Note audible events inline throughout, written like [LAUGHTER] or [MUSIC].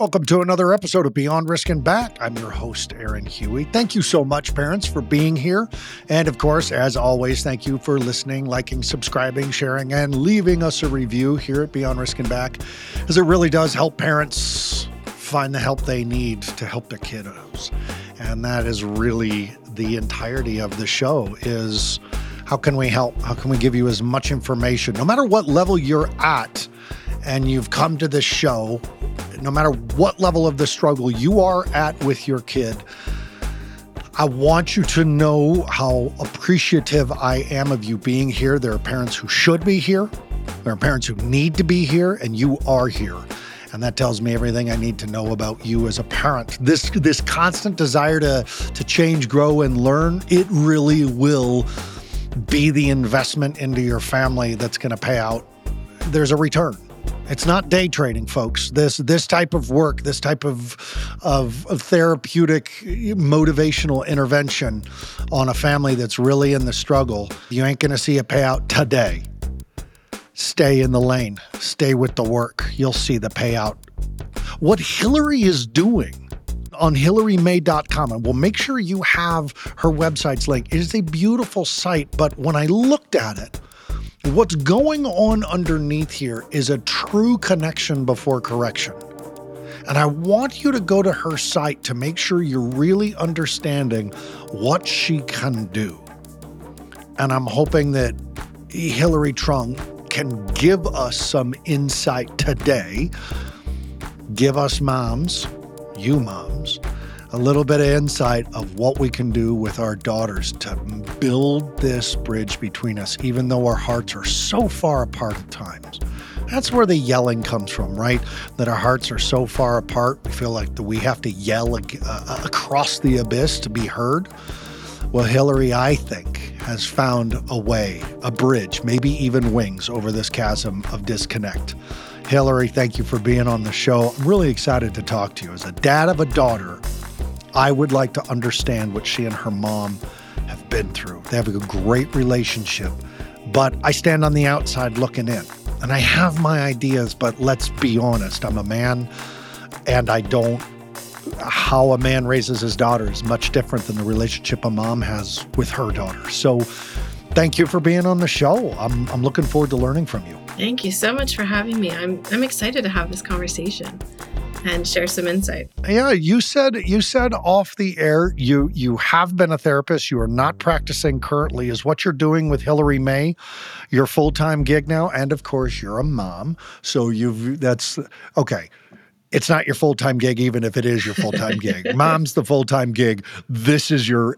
Welcome to another episode of Beyond Risk and Back. I'm your host, Aaron Huey. Thank you so much, parents, for being here. And of course, as always, thank you for listening, liking, subscribing, sharing, and leaving us a review here at Beyond Risk and Back, as it really does help parents find the help they need to help their kiddos. And that is really the entirety of the show is how can we help? How can we give you as much information, no matter what level you're at, and you've come to this show no matter what level of the struggle you are at with your kid, I want you to know how appreciative I am of you being here. There are parents who should be here, there are parents who need to be here, and you are here. And that tells me everything I need to know about you as a parent. This this constant desire to to change, grow, and learn, it really will be the investment into your family that's going to pay out. There's a return. It's not day trading, folks. This this type of work, this type of, of, of therapeutic, motivational intervention on a family that's really in the struggle, you ain't going to see a payout today. Stay in the lane. Stay with the work. You'll see the payout. What Hilary is doing on hilarymae.com, and we'll make sure you have her website's link. It is a beautiful site, but when I looked at it, What's going on underneath here is a true connection before correction. And I want you to go to her site to make sure you're really understanding what she can do. And I'm hoping that Hilary Trung can give us some insight today, give us moms, you moms, a little bit of insight of what we can do with our daughters to build this bridge between us, even though our hearts are so far apart at times. That's where the yelling comes from, right? That our hearts are so far apart, we feel like we have to yell uh, across the abyss to be heard. Well, Hilary, I think, has found a way, a bridge, maybe even wings over this chasm of disconnect. Hilary, thank you for being on the show. I'm really excited to talk to you. As a dad of a daughter I would like to understand what she and her mom have been through. They have a great relationship, but I stand on the outside looking in. And I have my ideas, but let's be honest, I'm a man and I don't. How a man raises his daughter is much different than the relationship a mom has with her daughter. So, thank you for being on the show. I'm, I'm looking forward to learning from you. Thank you so much for having me. I'm, I'm excited to have this conversation and share some insight. Yeah, you said you said off the air you you have been a therapist. You are not practicing currently. Is what you're doing with Hilary Mae your full time gig now? And of course, you're a mom, so you've that's okay. It's not your full time gig, even if it is your full time gig. [LAUGHS] Mom's the full time gig. This is your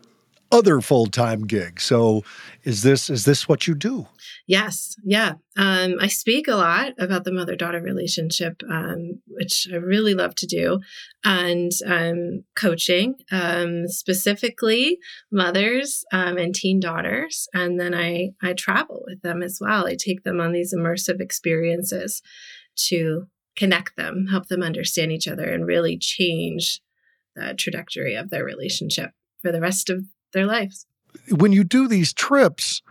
other full time gig. So, is this is this what you do? Yes, yeah. Um, I speak a lot about the mother daughter relationship, um, which I really love to do, and um, coaching, um, specifically mothers um, and teen daughters. And then I, I travel with them as well. I take them on these immersive experiences to connect them, help them understand each other, and really change the trajectory of their relationship for the rest of their lives. When you do these trips,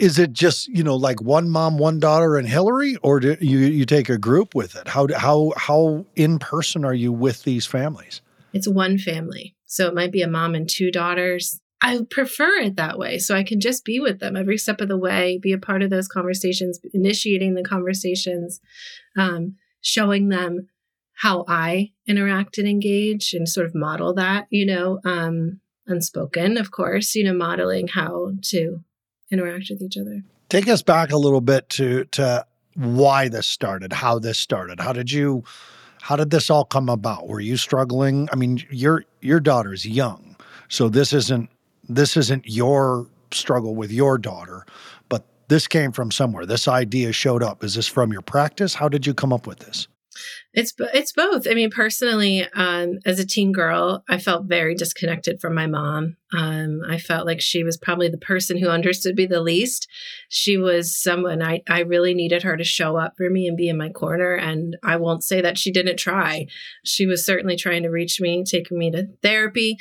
is it just you know like one mom, one daughter, and Hilary, or do you you take a group with it? How how how in person are you with these families? It's one family, so it might be a mom and two daughters. I prefer it that way, so I can just be with them every step of the way, be a part of those conversations, initiating the conversations, um, showing them how I interact and engage, and sort of model that. You know, um, unspoken, of course. You know, modeling how to interact with each other. Take us back a little bit to to why this started, how this started. How did you how did this all come about? Were you struggling? I mean, your your daughter's young. So this isn't this isn't your struggle with your daughter, but this came from somewhere. This idea showed up. Is this from your practice? How did you come up with this? It's it's both. I mean, personally, um, as a teen girl, I felt very disconnected from my mom. Um, I felt like she was probably the person who understood me the least. She was someone I I really needed her to show up for me and be in my corner. And I won't say that she didn't try. She was certainly trying to reach me, taking me to therapy,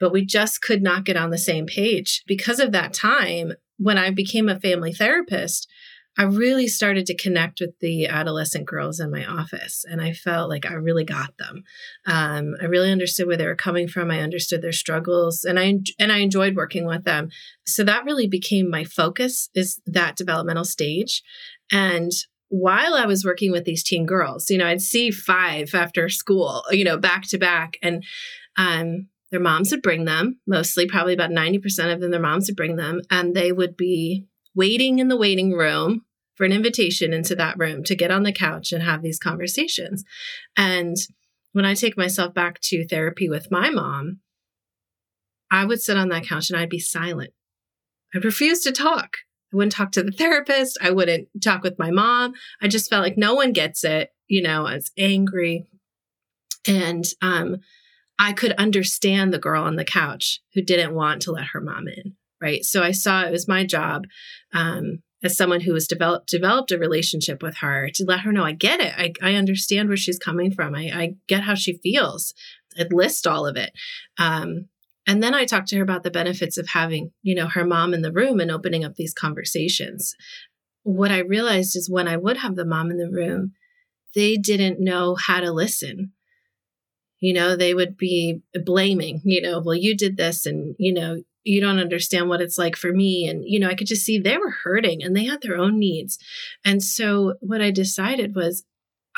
but we just could not get on the same page because of that time. When I became a family therapist, I really started to connect with the adolescent girls in my office, and I felt like I really got them. Um, I really understood where they were coming from. I understood their struggles, and I and I enjoyed working with them. So that really became my focus is that developmental stage. And while I was working with these teen girls, you know, I'd see five after school, you know, back to back, and um, their moms would bring them. Mostly, probably about ninety percent of them, their moms would bring them, and they would be waiting in the waiting room for an invitation into that room to get on the couch and have these conversations. And when I take myself back to therapy with my mom, I would sit on that couch and I'd be silent. I'd refuse to talk. I wouldn't talk to the therapist. I wouldn't talk with my mom. I just felt like no one gets it. You know, I was angry. And um, I could understand the girl on the couch who didn't want to let her mom in right? So I saw it was my job um, as someone who has developed developed a relationship with her to let her know I get it. I, I understand where she's coming from. I, I get how she feels. I'd list all of it. Um, and then I talked to her about the benefits of having, you know, her mom in the room and opening up these conversations. What I realized is when I would have the mom in the room, they didn't know how to listen you know they would be blaming you know well you did this and you know you don't understand what it's like for me. And you know i could just see they were hurting and they had their own needs. And so what i decided was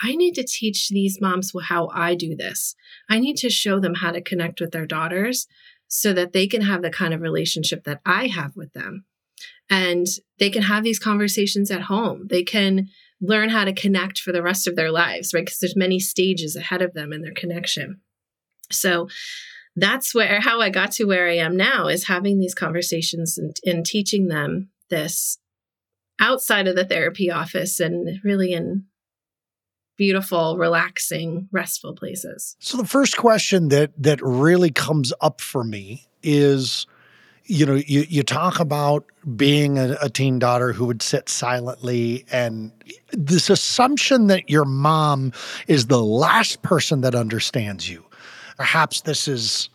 i need to teach these moms how i do this. I need to show them how to connect with their daughters so that they can have the kind of relationship that i have with them. And they can have these conversations at home. They can learn how to connect for the rest of their lives right? Because there's many stages ahead of them in their connection. So that's where how I got to where I am now is having these conversations and, and teaching them this outside of the therapy office and really in beautiful, relaxing, restful places. So the first question that that really comes up for me is you know, you, you talk about being a, a, teen daughter who would sit silently, and this assumption that your mom is the last person that understands you perhaps this is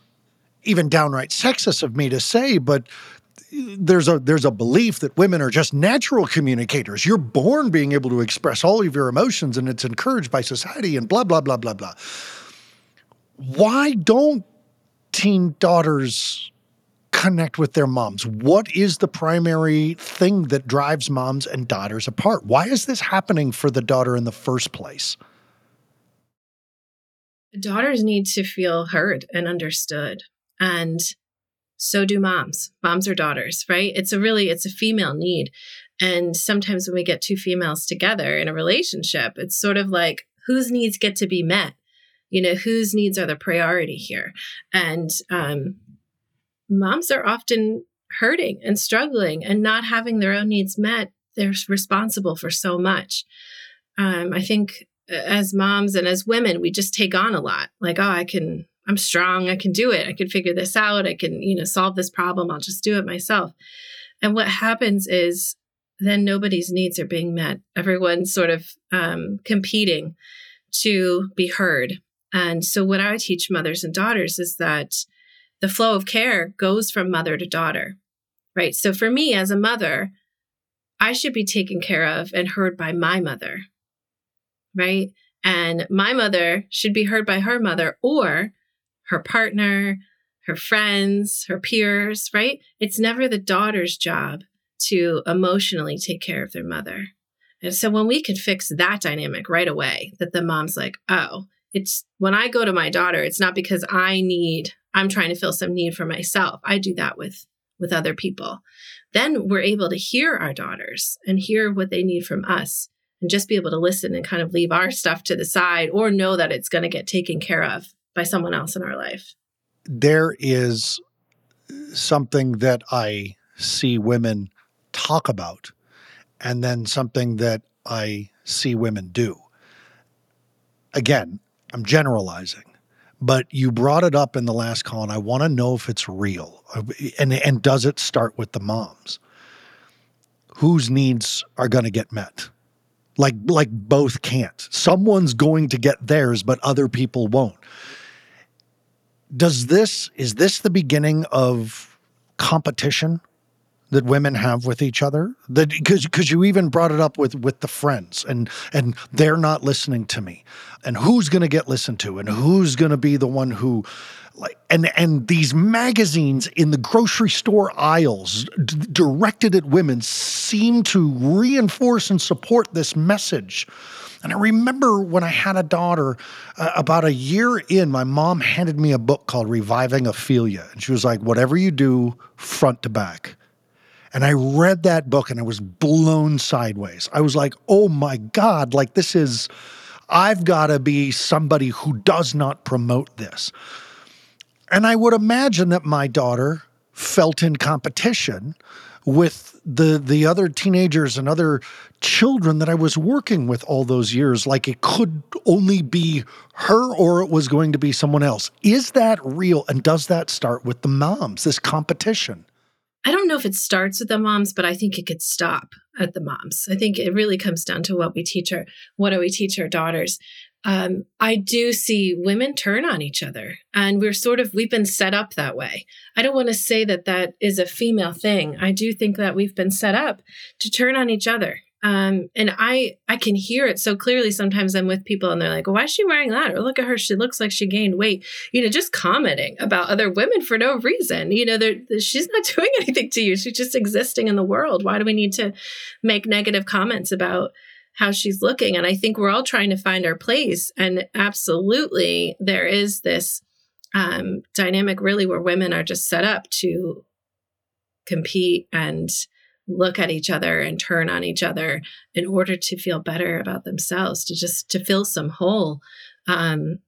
even downright sexist of me to say, but there's a there's a belief that women are just natural communicators. You're born being able to express all of your emotions and it's encouraged by society and blah blah blah blah blah. Why don't teen daughters connect with their moms? What is the primary thing that drives moms and daughters apart? Why is this happening for the daughter in the first place? Daughters need to feel heard and understood and so do moms. Moms are daughters right? It's a really it's a female need and sometimes when we get two females together in a relationship it's sort of like whose needs get to be met? You know whose needs are the priority here? And um, moms are often hurting and struggling and not having their own needs met they're responsible for so much. Um, i think as moms and as women, we just take on a lot. Like, oh, I can, I'm strong. I can do it. I can figure this out. I can, you know, solve this problem. I'll just do it myself. And what happens is then nobody's needs are being met. Everyone's sort of um, competing to be heard. And so, what I teach mothers and daughters is that the flow of care goes from mother to daughter, right? So, for me as a mother, I should be taken care of and heard by my mother right? And my mother should be heard by her mother or her partner, her friends, her peers, right? It's never the daughter's job to emotionally take care of their mother. And so when we can fix that dynamic right away, that the mom's like, oh, it's when I go to my daughter, it's not because I need, I'm trying to fill some need for myself. I do that with with other people. Then we're able to hear our daughters and hear what they need from us and just be able to listen and kind of leave our stuff to the side or know that it's going to get taken care of by someone else in our life. There is something that I see women talk about, and then something that I see women do. Again, I'm generalizing, but you brought it up in the last call, and I want to know if it's real. Uh, and, and does it start with the moms? Whose needs are going to get met? Like like both can't. Someone's going to get theirs but other people won't. Does this is this the beginning of competition that women have with each other that because because you even brought it up with with the friends and and they're not listening to me and who's going to get listened to and who's going to be the one who like and and these magazines in the grocery store aisles d- directed at women seem to reinforce and support this message and I remember when I had a daughter, uh, about a year in, my mom handed me a book called Reviving Ophelia. And she was like, whatever you do, front to back. And I read that book and I was blown sideways. I was like, oh my God, like this is, I've got to be somebody who does not promote this. And I would imagine that my daughter felt in competition with the the other teenagers and other children that I was working with all those years like it could only be her or it was going to be someone else. Is that real and does that start with the moms this competition? I don't know if it starts with the moms, but I think it could stop at the moms. I think it really comes down to what we teach our what do we teach our daughters. Um, I do see women turn on each other, and we're sort of we've been set up that way. I don't want to say that that is a female thing. I do think that we've been set up to turn on each other um, and I I can hear it so clearly sometimes I'm with people and they're like, why is she wearing that? Or look at her, she looks like she gained weight. You know, just commenting about other women for no reason. You know, she's not [LAUGHS] doing anything to you. She's just existing in the world. Why do we need to make negative comments about how she's looking? And I think we're all trying to find our place. And absolutely, there is this um, dynamic really where women are just set up to compete and look at each other and turn on each other in order to feel better about themselves to just to fill some hole. Um,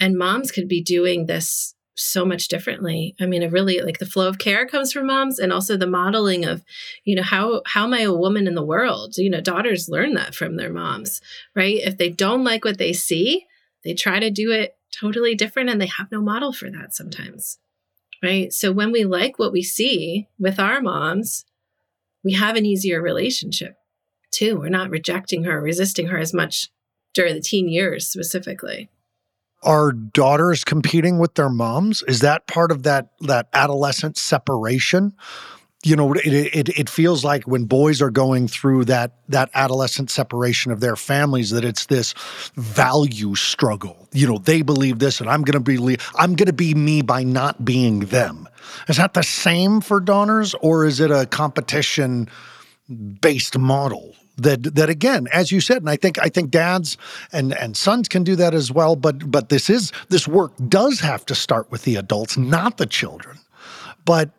and moms could be doing this so much differently. I mean it really like the flow of care comes from moms and also the modeling of you know how how am i a woman in the world? You know daughters learn that from their moms right? If they don't like what they see they try to do it totally different and they have no model for that sometimes right? So when we like what we see with our moms we have an easier relationship too. We're not rejecting her, resisting her as much during the teen years specifically. Are daughters competing with their moms? Is that part of that that adolescent separation? You know it, it, it feels like when boys are going through that that adolescent separation of their families that it's this value struggle. You know they believe this and i'm going to be i'm going to be me by not being them. Is that the same for daughters or is it a competition based model that that again as you said and i think i think dads and and sons can do that as well but but this is this work does have to start with the adults not the children. But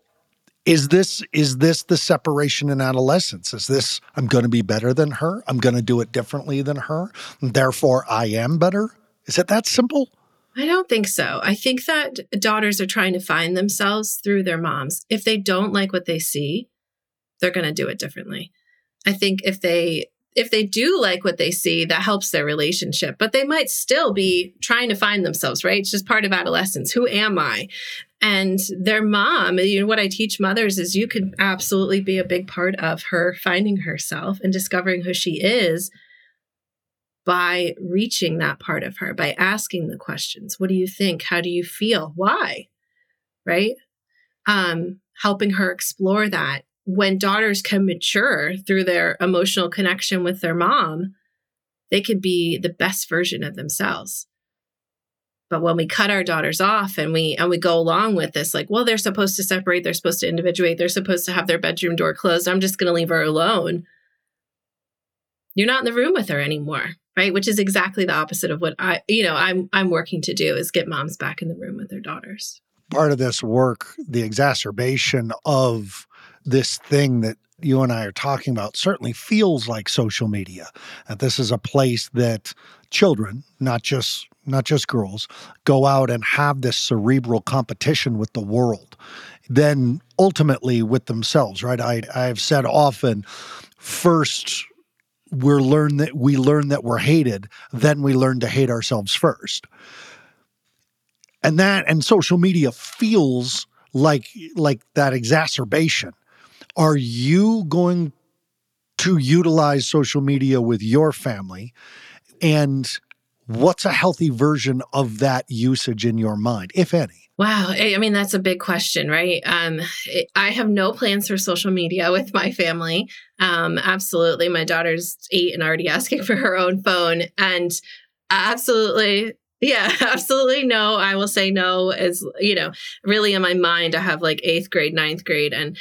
is this is this the separation in adolescence? Is this i'm going to be better than her. I'm going to do it differently than her therefore i am better is it that simple? I don't think so. I think that daughters are trying to find themselves through their moms. If they don't like what they see they're going to do it differently. I think if they if they do like what they see, that helps their relationship, but they might still be trying to find themselves, right? It's just part of adolescence. Who am I? And their mom, you know, what I teach mothers is you could absolutely be a big part of her finding herself and discovering who she is by reaching that part of her, by asking the questions. What do you think? How do you feel? Why? Right? Um, helping her explore that when daughters can mature through their emotional connection with their mom, they can be the best version of themselves. But when we cut our daughters off and we and we go along with this, like, well, they're supposed to separate, they're supposed to individuate, they're supposed to have their bedroom door closed. I'm just gonna leave her alone. You're not in the room with her anymore, right? Which is exactly the opposite of what I, you know, I'm I'm working to do is get moms back in the room with their daughters. Part of this work, the exacerbation of this thing that you and I are talking about certainly feels like social media. That this is a place that children, not just not just girls, go out and have this cerebral competition with the world. Then ultimately with themselves, right? I I've said often, first we're learn that we learn that we're hated, then we learn to hate ourselves first. And that and social media feels like like that exacerbation are you going to utilize social media with your family? And what's a healthy version of that usage in your mind, if any? Wow. I mean, that's a big question, right? Um, I have no plans for social media with my family. Um, absolutely. My daughter's eight and already asking for her own phone. And absolutely, yeah, [LAUGHS] absolutely no. I will say no as, you know, really in my mind, I have like eighth grade, ninth grade. And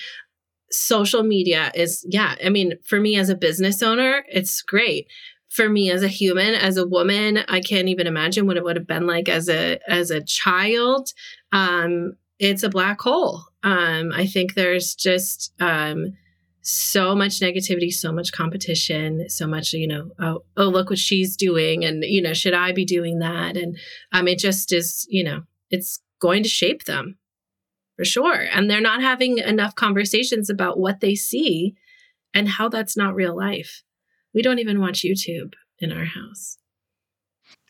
social media is, yeah, I mean, for me as a business owner, it's great. For me as a human as a woman i can't even imagine what it would have been like as a as a child. Um it's a black hole. Um i think there's just um so much negativity so much competition so much you know oh, oh look what she's doing and you know should i be doing that? And um it just is you know it's going to shape them for sure and they're not having enough conversations about what they see and how that's not real life we don't even watch YouTube in our house.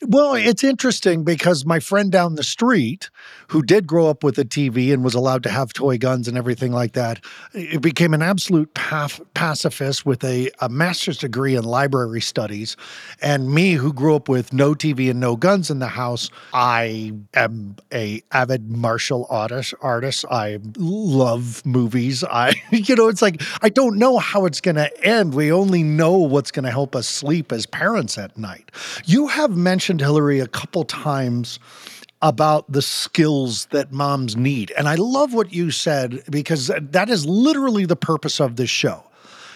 Well, it's interesting because my friend down the street, who did grow up with a TV and was allowed to have toy guns and everything like that, it became an absolute paf- pacifist with a, a master's degree in library studies. And me, who grew up with no TV and no guns in the house, I am a avid martial artist. Artist, I love movies. I, [LAUGHS] you know, it's like I don't know how it's going to end. We only know what's going to help us sleep as parents at night. You have mentioned mentioned Hilary a couple times about the skills that moms need. And I love what you said because that is literally the purpose of this show.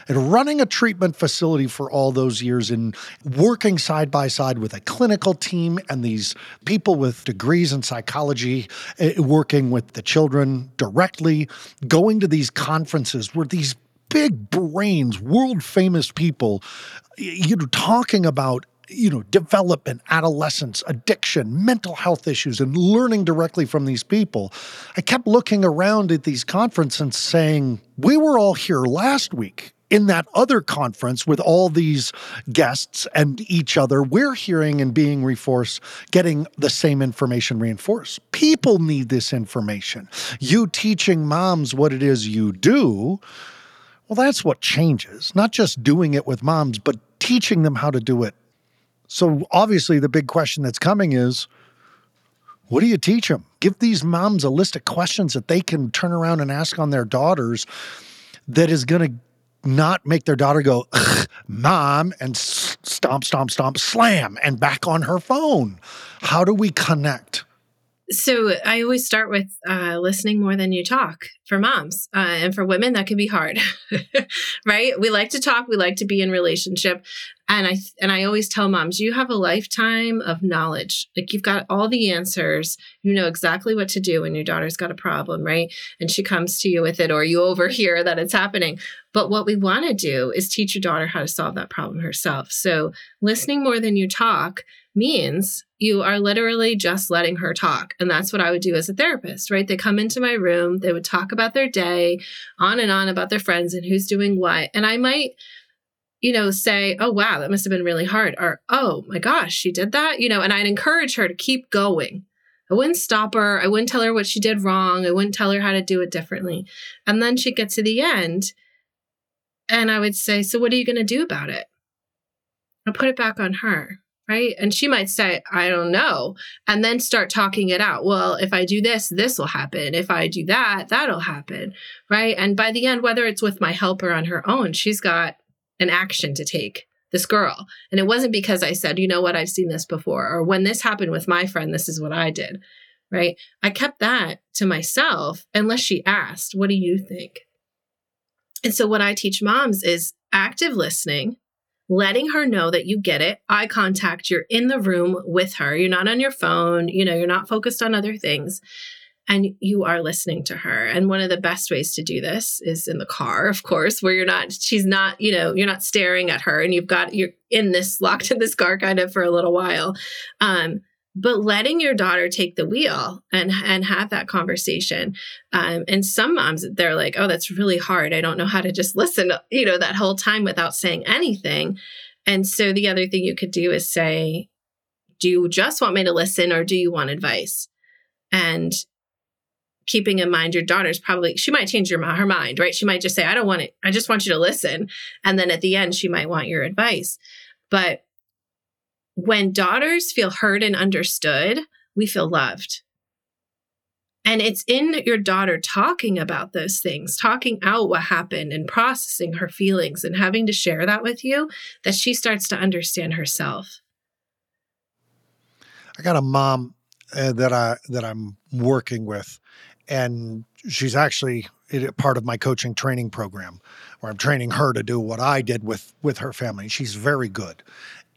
And running a treatment facility for all those years and working side by side with a clinical team and these people with degrees in psychology, eh, working with the children directly, going to these conferences where these big brains, world famous people, you know, talking about you know, development, adolescence, addiction, mental health issues, and learning directly from these people, I kept looking around at these conferences and saying, we were all here last week in that other conference with all these guests and each other, we're hearing and being reinforced, getting the same information reinforced. People need this information. You teaching moms what it is you do, well, that's what changes. Not just doing it with moms, but teaching them how to do it so obviously, the big question that's coming is what do you teach them? Give these moms a list of questions that they can turn around and ask on their daughters that is going to not make their daughter go, mom, and stomp, stomp, stomp, slam, and back on her phone. How do we connect? So I always start with uh, listening more than you talk for moms, uh, and for women that can be hard, [LAUGHS] right? We like to talk, we like to be in relationship, and I and I always tell moms, you have a lifetime of knowledge. Like you've got all the answers. You know exactly what to do when your daughter's got a problem, right? And she comes to you with it, or you overhear that it's happening. But what we want to do is teach your daughter how to solve that problem herself. So listening more than you talk means you are literally just letting her talk. And that's what I would do as a therapist, right? They come into my room, they would talk about their day, on and on about their friends and who's doing what. And I might, you know, say, oh, wow, that must have been really hard. Or, oh my gosh, she did that, you know, and I'd encourage her to keep going. I wouldn't stop her. I wouldn't tell her what she did wrong. I wouldn't tell her how to do it differently. And then she'd get to the end and I would say, so what are you going to do about it? I'll put it back on her right? And she might say, I don't know, and then start talking it out. Well, if I do this, this will happen. If I do that, that'll happen, right? And by the end, whether it's with my help or on her own, she's got an action to take. This girl. And it wasn't because I said, you know what, I've seen this before, or when this happened with my friend, this is what I did, right? I kept that to myself unless she asked, What do you think? And so, what I teach moms is active listening, letting her know that you get it, eye contact, you're in the room with her, you're not on your phone, you know, you're not focused on other things. And you are listening to her. And one of the best ways to do this is in the car, of course, where you're not, she's not, you know, you're not staring at her and you've got, you're in this, locked in this car kind of for a little while. Um, but letting your daughter take the wheel and and have that conversation um, and some moms they're like oh that's really hard. I don't know how to just listen you know that whole time without saying anything. And so the other thing you could do is say do you just want me to listen or do you want advice? And keeping in mind your daughter's probably she might change your, her mind right? She might just say i don't want it. I just want you to listen. And then at the end she might want your advice. But when daughters feel heard and understood, we feel loved. And it's in your daughter talking about those things, talking out what happened and processing her feelings and having to share that with you that she starts to understand herself. I got a mom uh, that I that I'm working with and she's actually part of my coaching training program where I'm training her to do what I did with with her family. She's very good.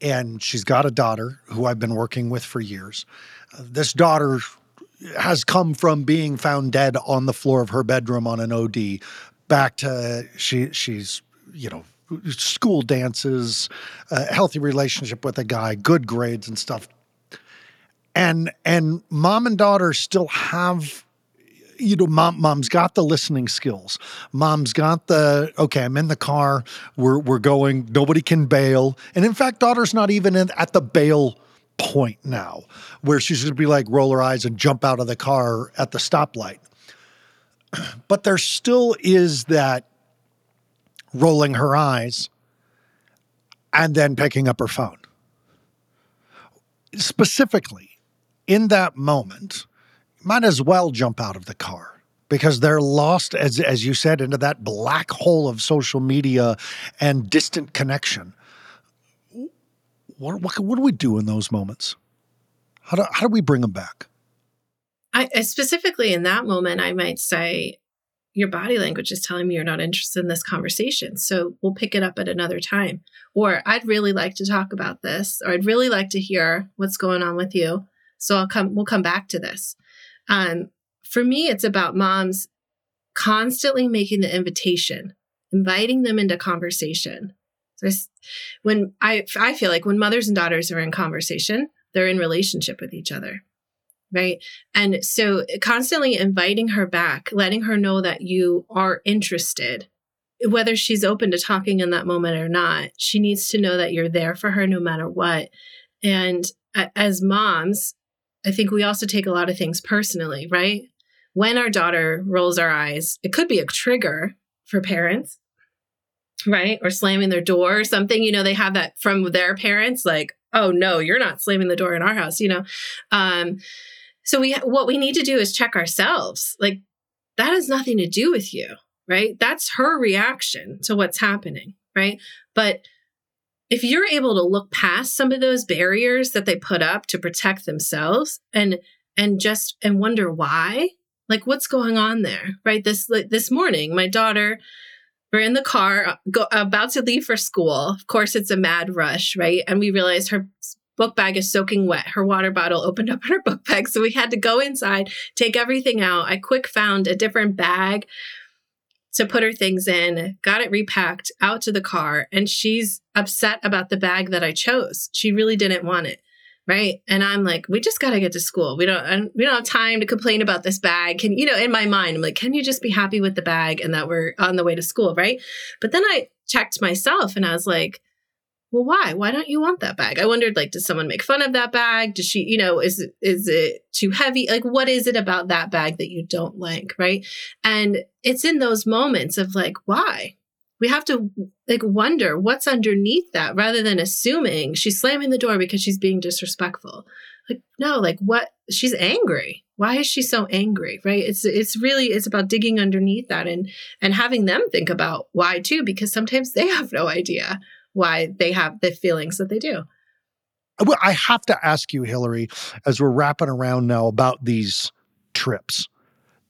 And she's got a daughter who I've been working with for years. Uh, this daughter has come from being found dead on the floor of her bedroom on an OD back to she she's you know school dances, a healthy relationship with a guy, good grades and stuff. And and mom and daughter still have you know, mom, mom's got the listening skills. Mom's got the okay. I'm in the car. We're we're going. Nobody can bail. And in fact, daughter's not even in, at the bail point now where she's going to be like roll her eyes and jump out of the car at the stoplight. [CLEARS THROAT] But there still is that rolling her eyes and then picking up her phone. Specifically, in that moment, might as well jump out of the car because they're lost, as, as you said, into that black hole of social media and distant connection what, what, what do we do in those moments? How do, how do we bring them back? I, specifically in that moment, I might say, your body language is telling me you're not interested in this conversation. So we'll pick it up at another time. Or I'd really like to talk about this, or I'd really like to hear what's going on with you. So I'll come, we'll come back to this. Um, for me, it's about moms constantly making the invitation, inviting them into conversation. So when I I feel like when mothers and daughters are in conversation, they're in relationship with each other. Right. And so constantly inviting her back, letting her know that you are interested, whether she's open to talking in that moment or not, she needs to know that you're there for her no matter what. And as moms, I think we also take a lot of things personally, right? When our daughter rolls our eyes, it could be a trigger for parents right? Or slamming their door or something. You know, they have that from their parents, like, oh no, you're not slamming the door in our house, you know. Um, so we what we need to do is check ourselves. Like that has nothing to do with you, right? That's her reaction to what's happening, right? But if you're able to look past some of those barriers that they put up to protect themselves and and just and wonder why, like what's going on there, right? This like, this morning, my daughter we're in the car, uh, go, about to leave for school. Of course, it's a mad rush, right? And we realized her book bag is soaking wet. Her water bottle opened up in her book bag. So we had to go inside, take everything out. I quick found a different bag to put her things in, got it repacked out to the car. And she's upset about the bag that I chose. She really didn't want it right and i'm like we just got to get to school we don't we don't have time to complain about this bag can you know in my mind i'm like can you just be happy with the bag and that we're on the way to school right but then i checked myself and i was like well why? Why don't you want that bag? I wondered like does someone make fun of that bag? Does she you know is it is it too heavy? Like what is it about that bag that you don't like right? And it's in those moments of like why? We have to like wonder what's underneath that rather than assuming she's slamming the door because she's being disrespectful. Like no like what she's angry. Why is she so angry right? It's it's really it's about digging underneath that and and having them think about why too because sometimes they have no idea why they have the feelings that they do uh, well i have to ask you hilary as we're wrapping around now about these trips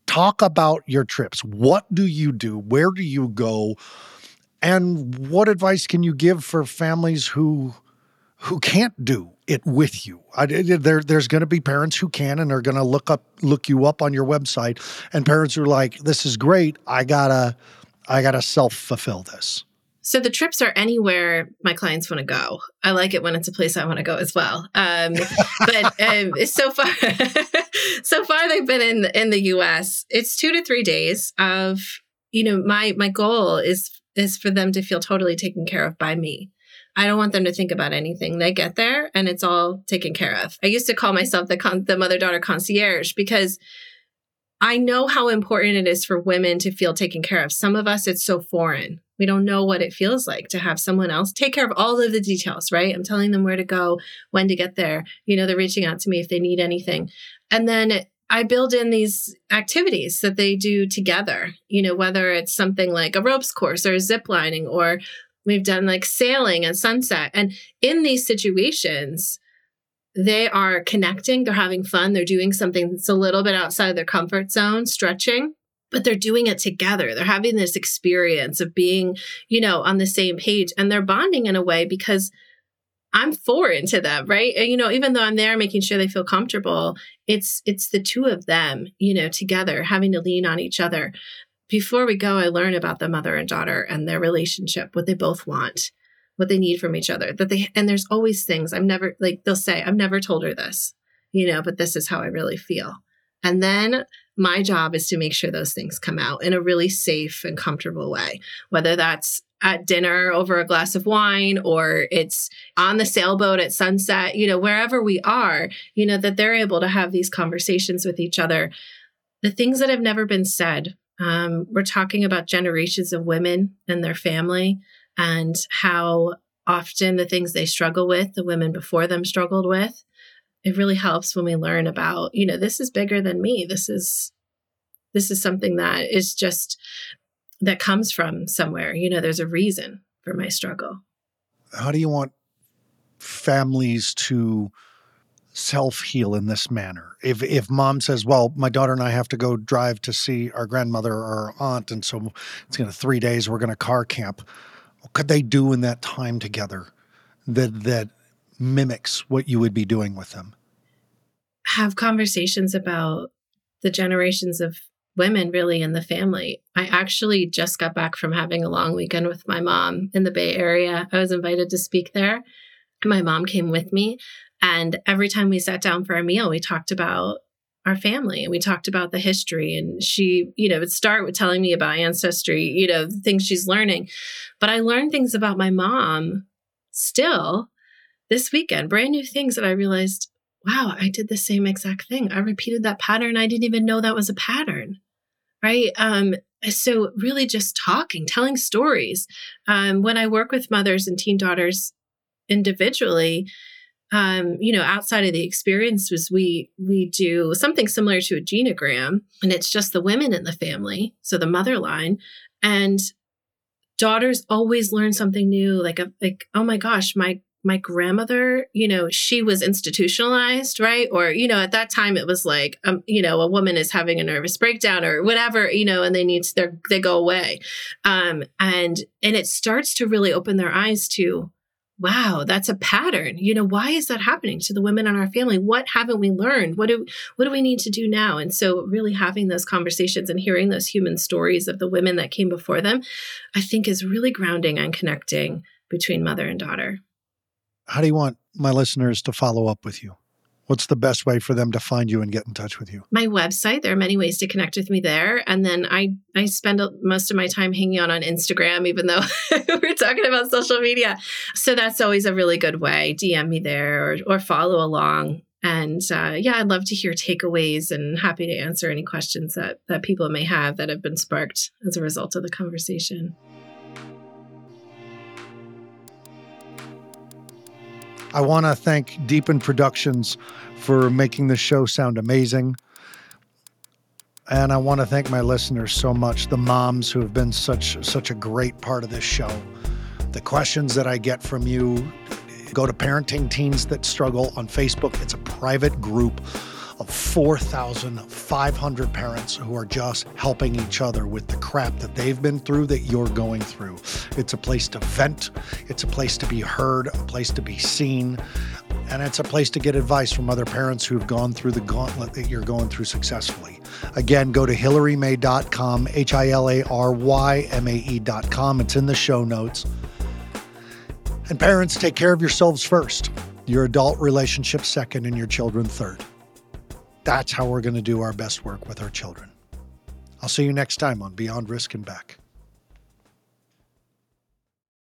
talk about your trips what do you do where do you go and what advice can you give for families who who can't do it with you? I, there, there's going to be parents who can and are going to look up look you up on your website, and parents who are like, "This is great. I gotta I gotta self fulfill this." So the trips are anywhere my clients want to go. I like it when it's a place I want to go as well. Um, [LAUGHS] but um, so far, [LAUGHS] so far they've been in in the U.S. It's two to three days of you know my my goal is is for them to feel totally taken care of by me. I don't want them to think about anything. They get there and it's all taken care of. I used to call myself the con- the mother daughter concierge because I know how important it is for women to feel taken care of. Some of us it's so foreign. We don't know what it feels like to have someone else take care of all of the details, right? I'm telling them where to go, when to get there. You know, they're reaching out to me if they need anything. And then I build in these activities that they do together, you know, whether it's something like a ropes course or zip lining, or we've done like sailing at sunset. And in these situations, they are connecting, they're having fun, they're doing something that's a little bit outside their comfort zone, stretching, but they're doing it together. They're having this experience of being, you know, on the same page and they're bonding in a way because I'm foreign to them, right? And, you know, even though I'm there making sure they feel comfortable, it's it's the two of them, you know, together having to lean on each other. Before we go, I learn about the mother and daughter and their relationship, what they both want, what they need from each other. That they and there's always things I'm never like they'll say, I've never told her this, you know, but this is how I really feel. And then my job is to make sure those things come out in a really safe and comfortable way, whether that's at dinner over a glass of wine or it's on the sailboat at sunset, you know, wherever we are, you know, that they're able to have these conversations with each other. The things that have never been said. Um, we're talking about generations of women and their family and how often the things they struggle with, the women before them struggled with. It really helps when we learn about, you know, this is bigger than me. This is this is something that is just that comes from somewhere. You know, there's a reason for my struggle. How do you want families to self heal in this manner? If if mom says, "Well, my daughter and I have to go drive to see our grandmother or our aunt, and so it's going to three days. We're going to car camp." What could they do in that time together that that mimics what you would be doing with them? Have conversations about the generations of women really in the family. I actually just got back from having a long weekend with my mom in the Bay Area. I was invited to speak there. My mom came with me. And every time we sat down for a meal, we talked about our family and we talked about the history. And she, you know, would start with telling me about ancestry, you know, things she's learning. But I learned things about my mom still this weekend, brand new things that I realized, wow, I did the same exact thing. I repeated that pattern. I didn't even know that was a pattern right? Um, so really just talking, telling stories. Um, when I work with mothers and teen daughters individually, um, you know, outside of the experience was we we do something similar to a genogram, and it's just the women in the family, so the mother line, and daughters always learn something new. Like a, like oh my gosh, my my grandmother, you know, she was institutionalized, right? Or, you know, at that time it was like, um, you know, a woman is having a nervous breakdown or whatever, you know, and they need to, they go away. Um, and, and it starts to really open their eyes to, wow, that's a pattern. You know, why is that happening to the women in our family? What haven't we learned? What do, what do we need to do now? And so really having those conversations and hearing those human stories of the women that came before them, I think is really grounding and connecting between mother and daughter how do you want my listeners to follow up with you? What's the best way for them to find you and get in touch with you? My website. There are many ways to connect with me there, and then I I spend most of my time hanging out on Instagram, even though [LAUGHS] we're talking about social media. So that's always a really good way. DM me there or or follow along. And uh, yeah, I'd love to hear takeaways and happy to answer any questions that that people may have that have been sparked as a result of the conversation. I want to thank Deepen Productions for making the show sound amazing. And I want to thank my listeners so much, the moms who have been such such a great part of this show. The questions that I get from you go to Parenting Teens That Struggle on Facebook. It's a private group of 4,500 parents who are just helping each other with the crap that they've been through that you're going through. It's a place to vent, it's a place to be heard, a place to be seen, and it's a place to get advice from other parents who've gone through the gauntlet that you're going through successfully. Again, go to hilarymae.com, H I L A R Y M A E.com. It's in the show notes. And parents, take care of yourselves first, your adult relationship second, and your children third. That's how we're going to do our best work with our children. I'll see you next time on Beyond Risk and Back.